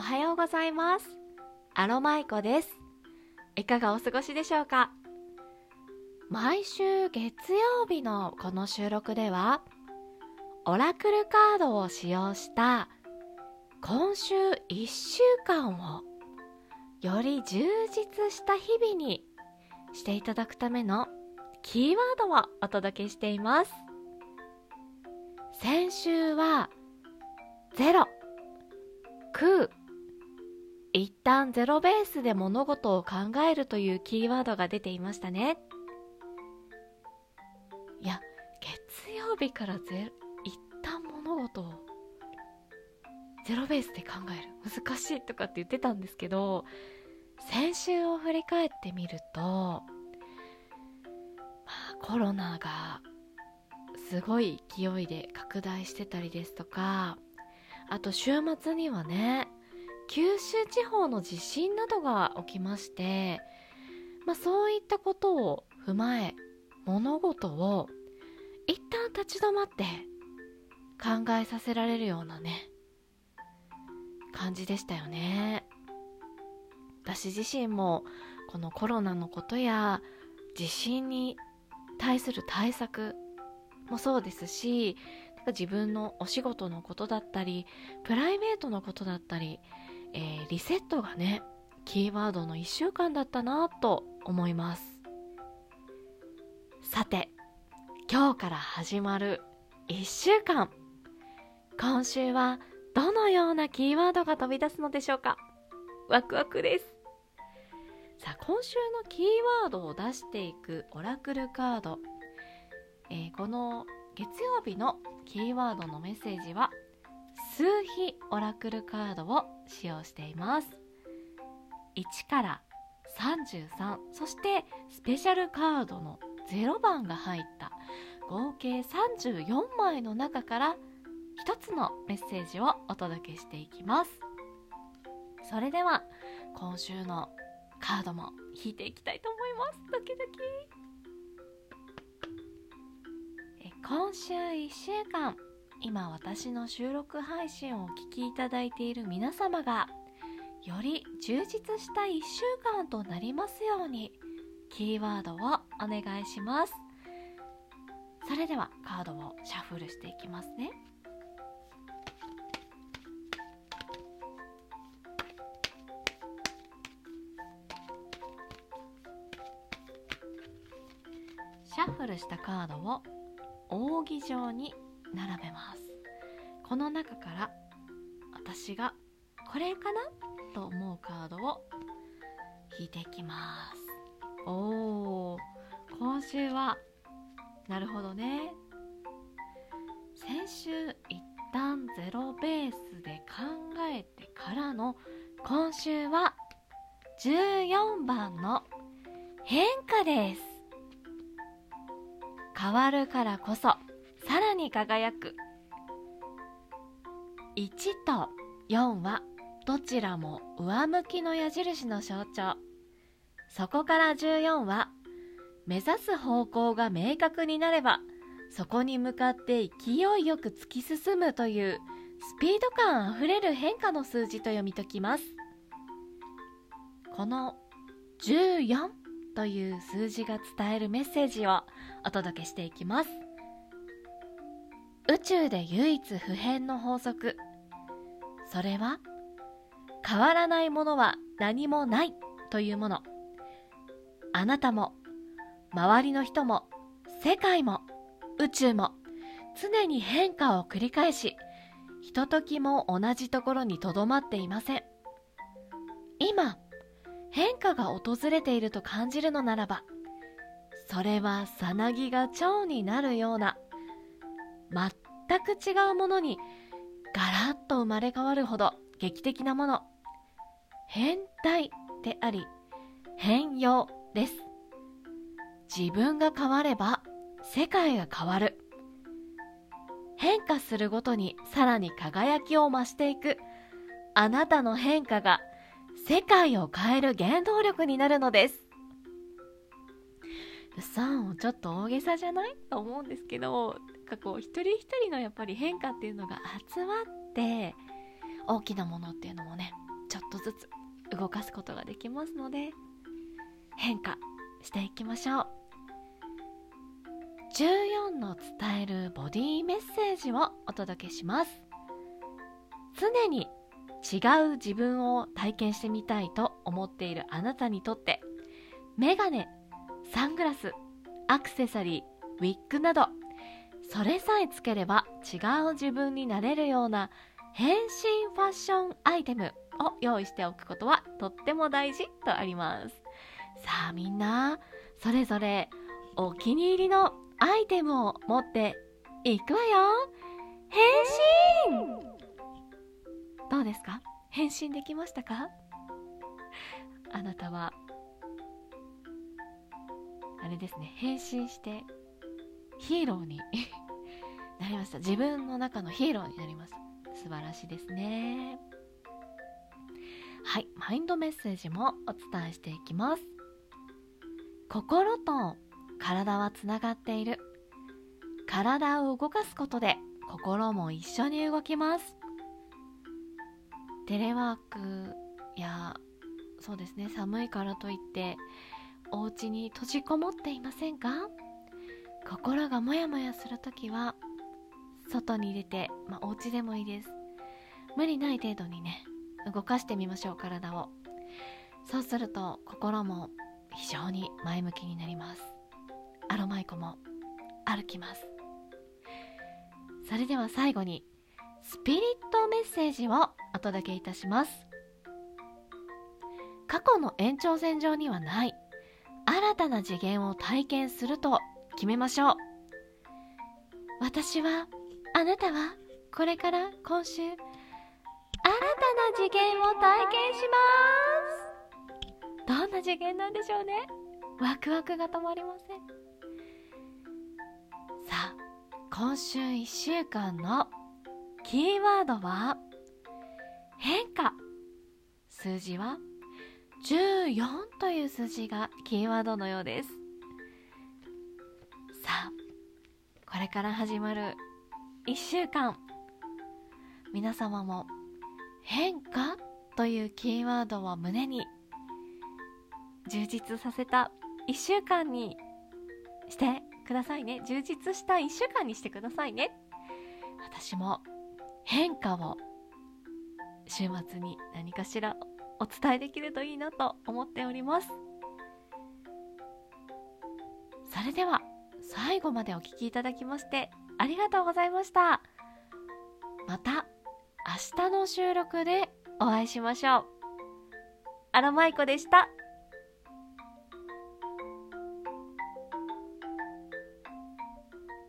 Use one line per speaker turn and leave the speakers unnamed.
おはようございます。アロマイコです。いかがお過ごしでしょうか？毎週月曜日のこの収録ではオラクルカードを使用した今週1週間をより充実した日々にしていただくためのキーワードをお届けしています。先週はゼロ。空。一旦ゼロベースで物事を考えるというキーワードが出ていましたね。いや月曜日からゼ一旦物事をゼロベースで考える。難しいとかって言ってたんですけど先週を振り返ってみると、まあ、コロナがすごい勢いで拡大してたりですとかあと週末にはね九州地方の地震などが起きまして、まあ、そういったことを踏まえ物事を一旦立ち止まって考えさせられるようなね感じでしたよね。私自身もこのコロナのことや地震に対する対策もそうですし自分のお仕事のことだったりプライベートのことだったり、えー、リセットがねキーワードの1週間だったなと思います。さて今日から始まる1週間。今週はどのようなキーワードが飛び出すのでしょうか？ワクワクです。さあ今週のキーワードを出していくオラクルカード、えー、この月曜日のキーワードのメッセージは数比オラクルカードを使用しています。1から33そしてスペシャルカードの0番が入った合計34枚の中から1つのメッセージをお届けしていきます。それでは今週のカードも引いていきたいと思います。ドキドキ。今週1週間今私の収録配信をお聴きいただいている皆様がより充実した1週間となりますようにキーワードをお願いします。それではカードをシャッフルしていきますね。シャッフルしたカードを扇状に並べますこの中から私がこれかなと思うカードを引いていきます。おー今週はなるほどね。先週一旦ゼロベースで考えてからの今週は14番の変化です。変わるからこそ。さらに輝く。1と4はどちらも上向きの矢印の象徴。そこから14は目指す方向が明確になればそこに向かって勢いよく突き進むというスピード感あふれる変化の数字と読み解きます。この14という数字が伝えるメッセージをお届けしていきます。宇宙で唯一不変の法則。それは変わらないものは何もないというもの。あなたも周りの人も世界も宇宙も常に変化を繰り返しひとときも同じところにとどまっていません。今変化が訪れていると感じるのならばそれはさなぎが蝶になるような全く違うものにガラッと生まれ変わるほど劇的なもの。変態であり変容です。自分が変われば世界が変わる。変化するごとにさらに輝きを増していく。あなたの変化が世界を変える原動力になるのです。さんちょっと大げさじゃない？と思うんですけどかこう一人一人のやっぱり変化っていうのが集まって大きなものっていうのもねちょっとずつ動かすことができますので変化していきましょう。14の伝えるボディメッセージをお届けします。常に違う自分を体験してみたいと思っているあなたにとってメガネサングラスアクセサリーウィッグなどそれさえつければ違う自分になれるような変身ファッションアイテムを用意しておくことはとっても大事とあります。さあみんなそれぞれお気に入りのアイテムを持っていくわよ。変身!どうですか？変身できましたか？あなたはあれですね変身してヒーローに。なりました。自分の中のヒーローになりました素晴らしいですね。はい。マインドメッセージもお伝えしていきます。心と体はつながっている。体を動かすことで心も一緒に動きます。テレワークやそうですね寒いからといってお家に閉じこもっていませんか？心がモヤモヤするときは外に出て、まあ、お家でもいいです。無理ない程度にね動かしてみましょう体を。そうすると心も非常に前向きになります。アロマイコも歩きます。それでは最後にスピリットメッセージをお届けいたします。過去の延長線上にはない新たな次元を体験すると決めましょう。私はあなたはこれから今週新たな次元を体験します。どんな次元なんでしょうね。ワクワクが止まりません。さあ今週1週間のキーワードは変化。数字は14という数字がキーワードのようです。これから始まる1週間。皆様も変化というキーワードを胸に充実させた1週間にしてくださいね。充実した1週間にしてくださいね。私も変化を週末に何かしらお伝えできるといいなと思っております。それでは最後までお聴きいただきましてありがとうございましたまた明日の収録でお会いしましょうアロマイコでした。